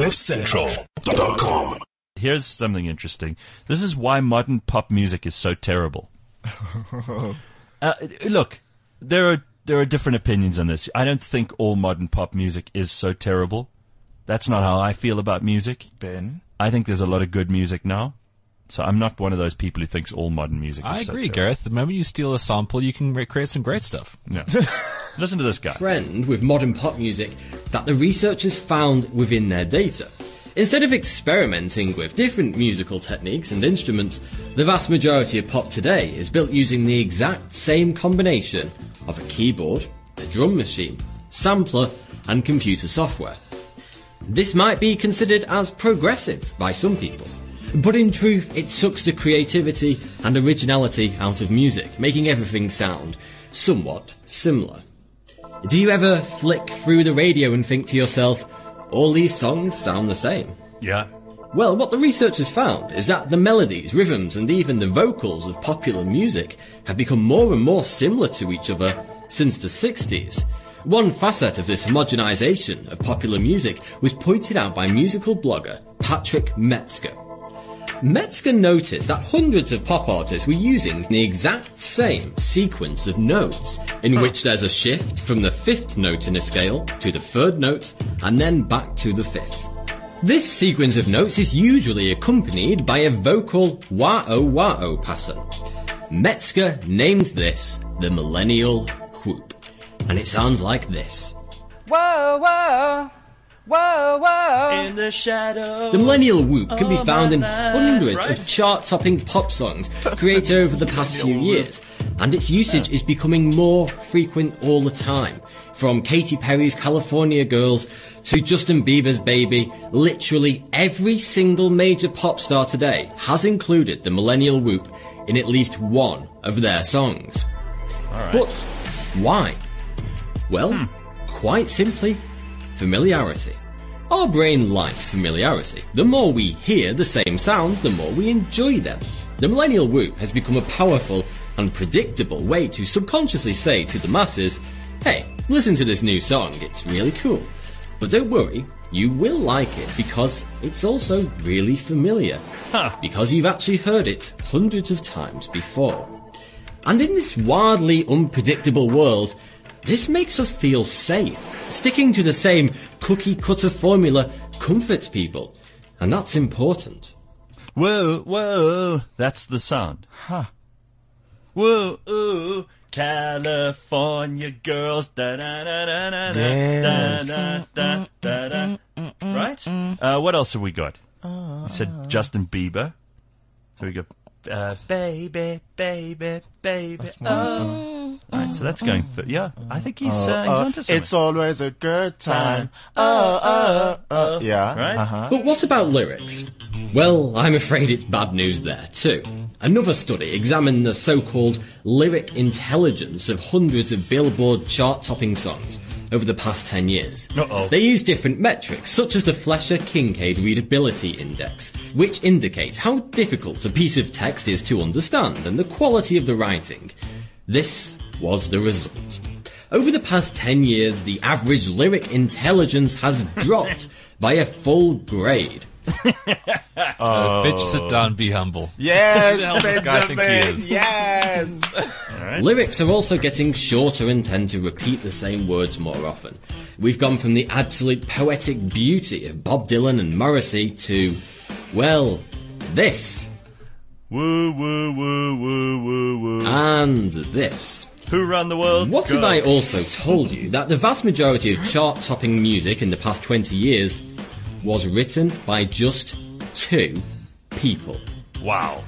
CliffCentral.com. Here's something interesting. This is why modern pop music is so terrible. uh, look, there are there are different opinions on this. I don't think all modern pop music is so terrible. That's not how I feel about music. Ben? I think there's a lot of good music now. So I'm not one of those people who thinks all modern music is I so agree, terrible. Gareth. The moment you steal a sample, you can create some great stuff. No. Listen to this guy. trend with modern pop music that the researchers found within their data. Instead of experimenting with different musical techniques and instruments, the vast majority of pop today is built using the exact same combination of a keyboard, a drum machine, sampler, and computer software. This might be considered as progressive by some people, but in truth, it sucks the creativity and originality out of music, making everything sound somewhat similar. Do you ever flick through the radio and think to yourself, all these songs sound the same? Yeah. Well, what the researchers found is that the melodies, rhythms, and even the vocals of popular music have become more and more similar to each other since the 60s. One facet of this homogenization of popular music was pointed out by musical blogger Patrick Metzger. Metzger noticed that hundreds of pop artists were using the exact same sequence of notes, in which there's a shift from the fifth note in a scale to the third note and then back to the fifth. This sequence of notes is usually accompanied by a vocal wah-oh wah-oh pattern. Metzger named this the millennial whoop, and it sounds like this. Whoa, whoa, whoa, whoa. In the shadow. The millennial whoop can be found in my life, hundreds right? of chart-topping pop songs created over the past few years, and its usage is becoming more frequent all the time. From Katy Perry's California Girls to Justin Bieber's Baby, literally every single major pop star today has included the millennial whoop in at least one of their songs. But why? Well, hmm. quite simply, familiarity. Our brain likes familiarity. The more we hear the same sounds, the more we enjoy them. The millennial whoop has become a powerful and predictable way to subconsciously say to the masses, hey, listen to this new song, it's really cool. But don't worry, you will like it because it's also really familiar. Because you've actually heard it hundreds of times before. And in this wildly unpredictable world, this makes us feel safe. Sticking to the same cookie cutter formula comforts people, and that's important. Whoa, whoa. That's the sound. Huh. Whoa, ooh. California girls. Da, da, da, da, da, da, Yes. da, da, da, da, da. Right? Uh, what else have we got? You said Justin Bieber. So we go, uh, baby, baby, baby. Oh. Right, so that's going for, yeah, I think he's, uh, he's Oh, onto something. it's always a good time. Oh, oh, oh. Yeah. Right? Uh-huh. But what about lyrics? Well, I'm afraid it's bad news there too. Another study examined the so-called lyric intelligence of hundreds of Billboard chart-topping songs over the past 10 years. Uh-oh. They use different metrics, such as the Flesch-Kincaid Readability Index, which indicates how difficult a piece of text is to understand and the quality of the writing. This was the result. Over the past 10 years, the average lyric intelligence has dropped by a full grade. Uh, bitch, sit down, be humble. Yes, Who the hell does this guy think he Benjamin. is? Yes. Lyrics are also getting shorter and tend to repeat the same words more often. We've gone from the absolute poetic beauty of Bob Dylan and Morrissey to, well, this Woo, woo, woo, woo, woo, woo. and this. Who ran the world? What if I also told you that the vast majority of chart topping music in the past 20 years was written by just two people? Wow.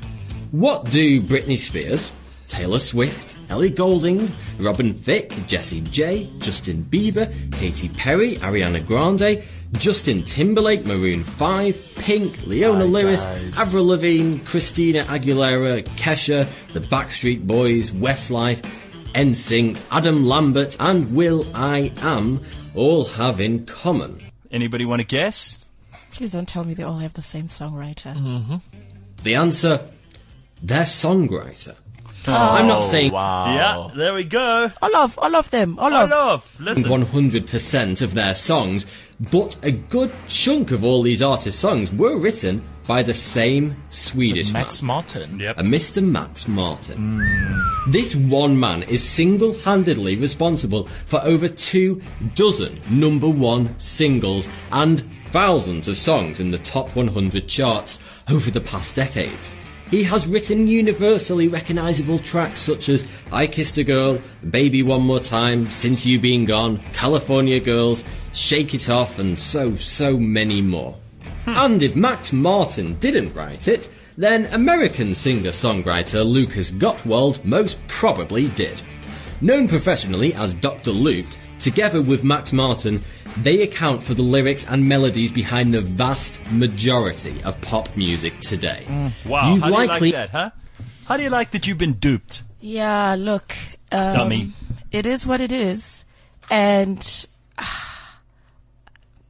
What do Britney Spears, Taylor Swift, Ellie Goulding, Robin Thicke, Jessie J, Justin Bieber, Katy Perry, Ariana Grande, Justin Timberlake, Maroon 5, Pink, Leona Hi, Lewis, guys. Avril Lavigne, Christina Aguilera, Kesha, the Backstreet Boys, Westlife, NSYNC, Adam Lambert, and Will I Am all have in common? Anybody want to guess? Please don't tell me they all have the same songwriter. Mm-hmm. The answer, their songwriter. Oh. I'm not saying Wow. Yeah, there we go. I love, all of them, all I love. Listen. 100% of their songs, but a good chunk of all these artists' songs were written by the same Swedish Max man, Martin. Yep. a Mr. Max Martin. Mm. This one man is single-handedly responsible for over two dozen number one singles and thousands of songs in the top 100 charts over the past decades. He has written universally recognizable tracks such as I Kissed a Girl, Baby One More Time, Since You Been Gone, California Girls, Shake It Off, and so, so many more. Hmm. And if Max Martin didn't write it, then American singer-songwriter Lucas Gottwald most probably did. Known professionally as Dr. Luke, together with Max Martin, they account for the lyrics and melodies behind the vast majority of pop music today. Wow. You've How do you like that, huh? How do you like that you've been duped? Yeah, look. Um, Dummy. It is what it is. And ah,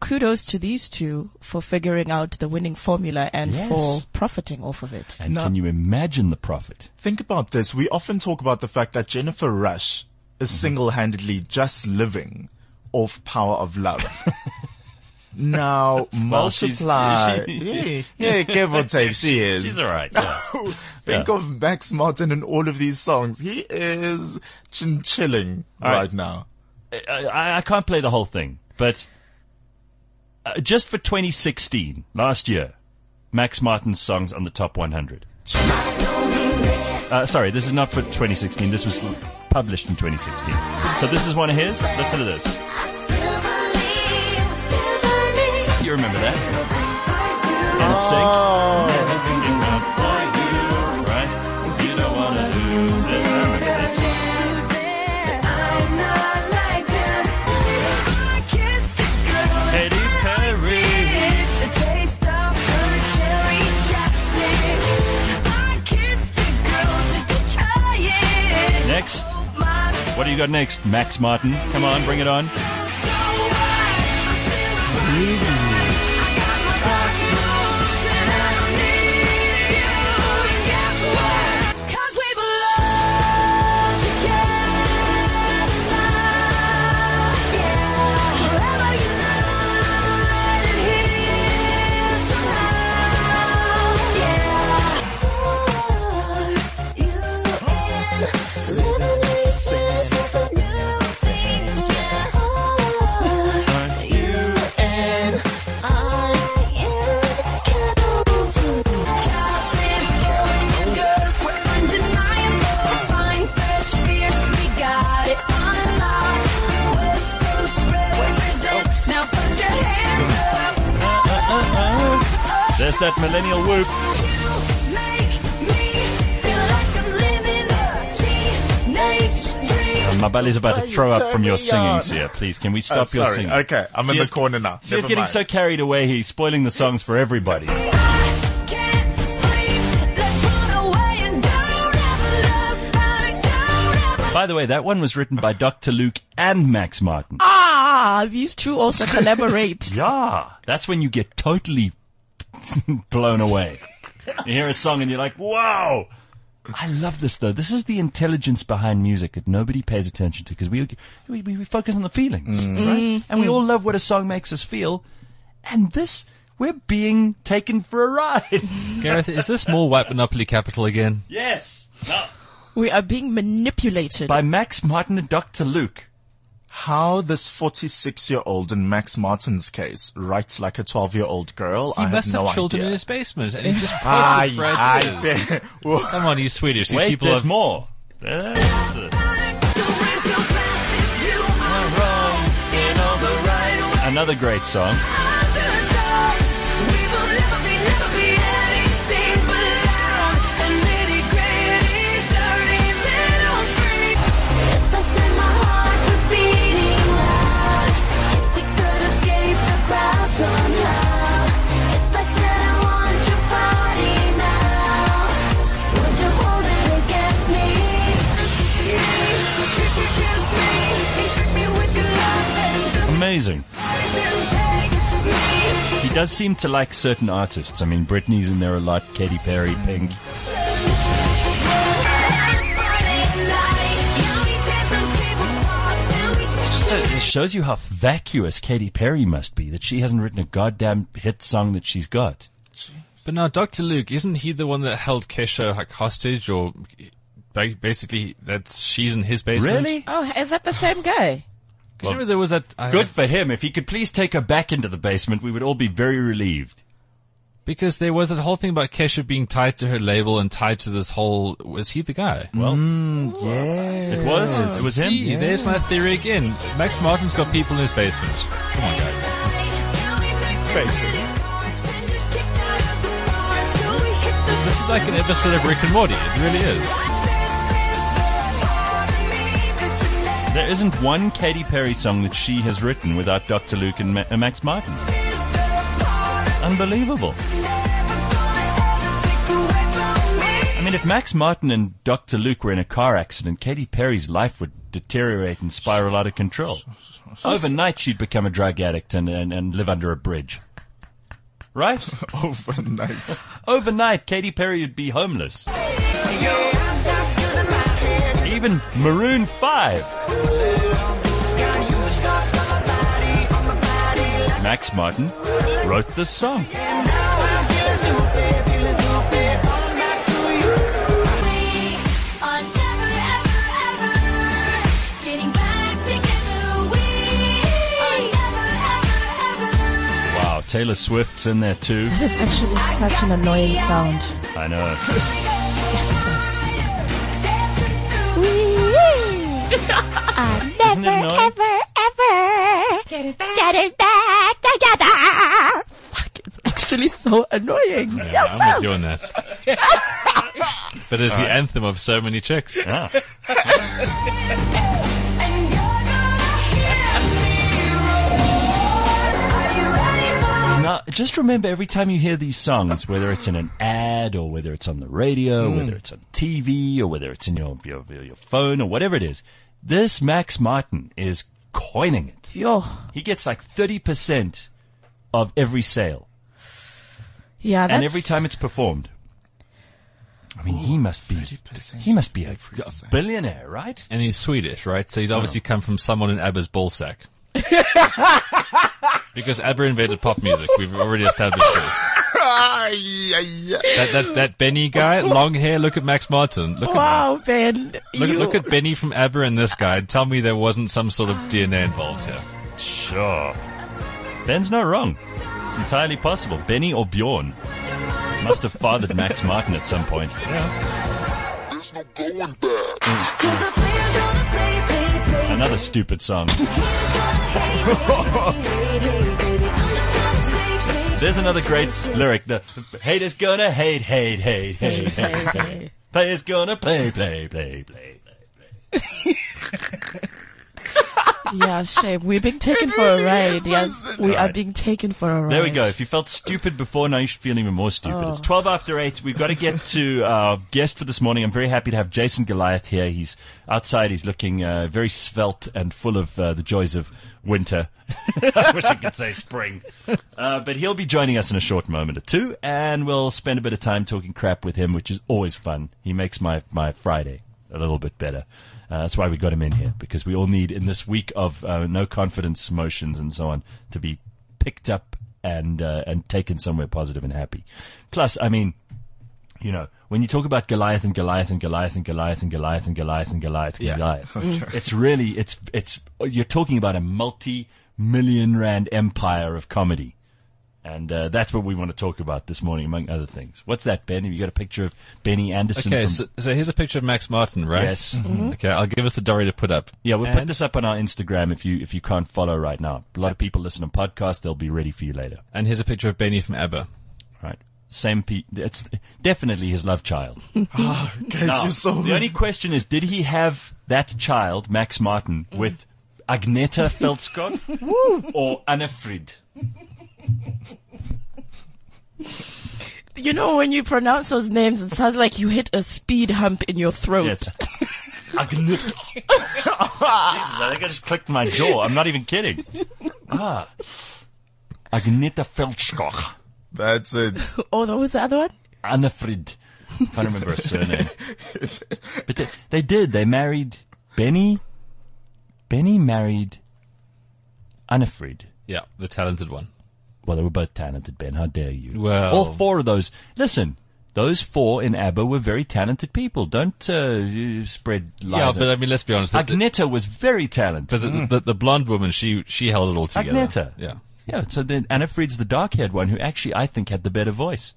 kudos to these two for figuring out the winning formula and Yes. for profiting off of it. And No. can you imagine the profit? Think about this. We often talk about the fact that Jennifer Rush is Mm-hmm. single-handedly just living off power of love. now Well, she's- multiply. she- yeah, yeah, give or take, she is. She's all right. Yeah. Think of Max Martin and all of these songs. He is chin-chilling right. right now. I, I- I can't play the whole thing, but uh, just for 2016, last year, Max Martin's songs on the top 100. Uh, sorry, this is not for 2016. This was published in 2016. So this is one of his. Listen to this. You remember that? NSYNC. Everything you, right? You don't wanna lose it. I remember this. Katy Perry. Next. What do you got next, Max Martin? Come on, bring it on. There's that millennial whoop. Make like I'm living a teenage dream. My belly's about to throw up from your singing, on? Sia. Please, can we Oh, stop your singing? Okay, I'm in the corner now. Sia's Never getting mind. so carried away, he's spoiling the songs for everybody. Can't sleep. Let's run away and don't ever look back. Don't ever By the way, that one was written by Dr. Luke and Max Martin. Ah, these two also collaborate. Yeah, that's when you get totally blown away. You hear a song and you're like, wow! I love this though. This is the intelligence behind music that nobody pays attention to because we, we, we focus on the feelings, mm-hmm. right? And mm-hmm. we all love what a song makes us feel. And this, we're being taken for a ride. Gareth, is this more white monopoly capital again? yes! No. We are being manipulated. By Max Martin and Dr. Luke. How this 46 year old in Max Martin's case writes like a 12 year old girl, He I must have no have children idea. in his basement, and he just posts I, the threads. I it is. Well, Come on, he's Swedish. These Wait, people there's have more. There's the- to raise your does seem to like certain artists. I mean, Britney's in there a lot, Katy Perry, mm. Pink. It shows you how vacuous Katy Perry must be that she hasn't written a goddamn hit song that she's got. But now, Dr. Luke, isn't he the one that held Kesha like, hostage or basically that's she's in his basement? Really? Oh, is that the same guy? 'Cause remember there was that. I- Good for him. If he could please take her back into the basement, we would all be very relieved. Because there was that whole thing about Kesha being tied to her label and tied to this whole. Was he the guy? Well, mm, Yeah. it was. Ah, it was him. See, there's my theory again. Max Martin's got people in his basement. Come on, guys. This is, Basically. this is like an episode of Rick and Morty. It really is. There isn't one Katy Perry song that she has written without Dr. Luke and Ma- uh, Max Martin. It's unbelievable. I mean, if Max Martin and Dr. Luke were in a car accident, Katy Perry's life would deteriorate and spiral out of control. Overnight, she'd become a drug addict and, and, and live under a bridge. Right? Overnight. Overnight, Katy Perry would be homeless. Even Maroon 5. Max Martin wrote this song. Wow, Taylor Swift's in there too. That is actually such an annoying sound. I know. Get it back, get it back together. Fuck, it's actually so annoying. Yes, I'm with you on that. but it's the anthem of so many chicks. Yeah. Now, just remember every time you hear these songs, whether it's in an ad or whether it's on the radio, hmm. whether it's on TV or whether it's in your, your, your phone or whatever it is, this Max Martin is coining it. Yo, He gets like 30% of every sale yeah, that's, and every time it's performed. I mean, he must be he must be a, a billionaire, right? And he's Swedish, right? So he's oh. obviously come from someone in ABBA's ballsack. because ABBA invented pop music. We've already established this. That, that, that Benny guy, long hair, look at Max Martin. Look at, Wow, Ben. look, you, look at Benny from ABBA and this guy. Tell me there wasn't some sort of DNA involved here. Sure. Ben's not wrong. It's entirely possible. Benny or Bjorn must have fathered Max Martin at some point. Another stupid song. There's another great lyric. The haters gonna hate, hate, hate, hate, hate, hate. Players gonna play play, play, play, play, play. yeah, shame. We're being taken for a ride. Yes, we are being taken for a ride. There we go. If you felt stupid before, now you should feel even more stupid. It's 12 after 8. We've got to get to our guest for this morning. I'm very happy to have Jason Goliath here. He's outside. He's looking uh, very svelte and full of uh, the joys of winter. I wish I could say spring. Uh, but he'll be joining us in a short moment or two, and we'll spend a bit of time talking crap with him, which is always fun. He makes my, my Friday a little bit better. Uh, that's why we got him in here, because we all need, in this week of uh, no confidence motions and so on, to be picked up and uh, and taken somewhere positive and happy. Plus, I mean, you know, when you talk about Goliath and Goliath and Goliath and Goliath and Goliath and Goliath and Goliath and Yeah. Goliath, it's really it's it's you're talking about a multi-million rand empire of comedy. And uh, that's what we want to talk about this morning, among other things. What's that, Ben? Have you got a picture of Benny Andersson? Okay, from- so, so here's a picture of Max Martin, right? Yes. Okay, I'll give us the Dory to put up. Yeah, we'll put this up on our Instagram if you if you can't follow right now. A lot of people listen to podcasts; they'll be ready for you later. And here's a picture of Benny from ABBA. Right? Same. Pe- it's definitely his love child. Guys, Now, you're so. the only question is, did he have that child, Max Martin, with Agneta Fältskog or Anni-Frid? You know, when you pronounce those names, it sounds like you hit a speed hump in your throat. Yes. Jesus, I think I just clicked my jaw. I'm not even kidding. Ah. Agneta Fältskog. That's it. Oh, what was the other one? Anni-Frid. I can't remember her surname. But they, they did. They married Benny. Benny married Anni-Frid. Yeah, the talented one. Well, they were both talented, Ben. How dare you? Well- all four of those. Listen, those four in ABBA were very talented people. Don't uh, spread lies. Yeah, but I mean, let's be honest. the- the- Agneta was very talented. But the, the, the blonde woman, she she held it all together. Agneta. Yeah. Yeah, so then Anni-Frid's the dark-haired one who actually I think had the better voice.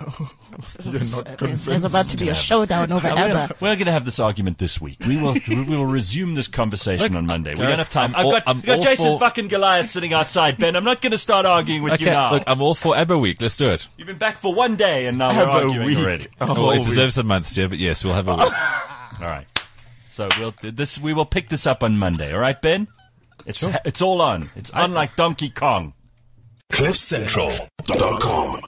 You're not There's about to be a showdown over we're, ABBA. we're going to have this argument this week. We will we will resume this conversation on Monday. We don't have time. I'm I've all- got, I'm I've got Jason for- fucking Goliath sitting outside, Ben. I'm not going to start arguing with Okay, you now. look, I'm all for ABBA week. Let's do it. You've been back for one day and now Have we're a arguing week. already. Oh, oh whole it week. deserves a month, yeah, but yes, we'll have a week. All right. So we'll this we will pick this up on Monday. All right, Ben. It's it's all on. It's on like Donkey Kong. CliffCentral.com.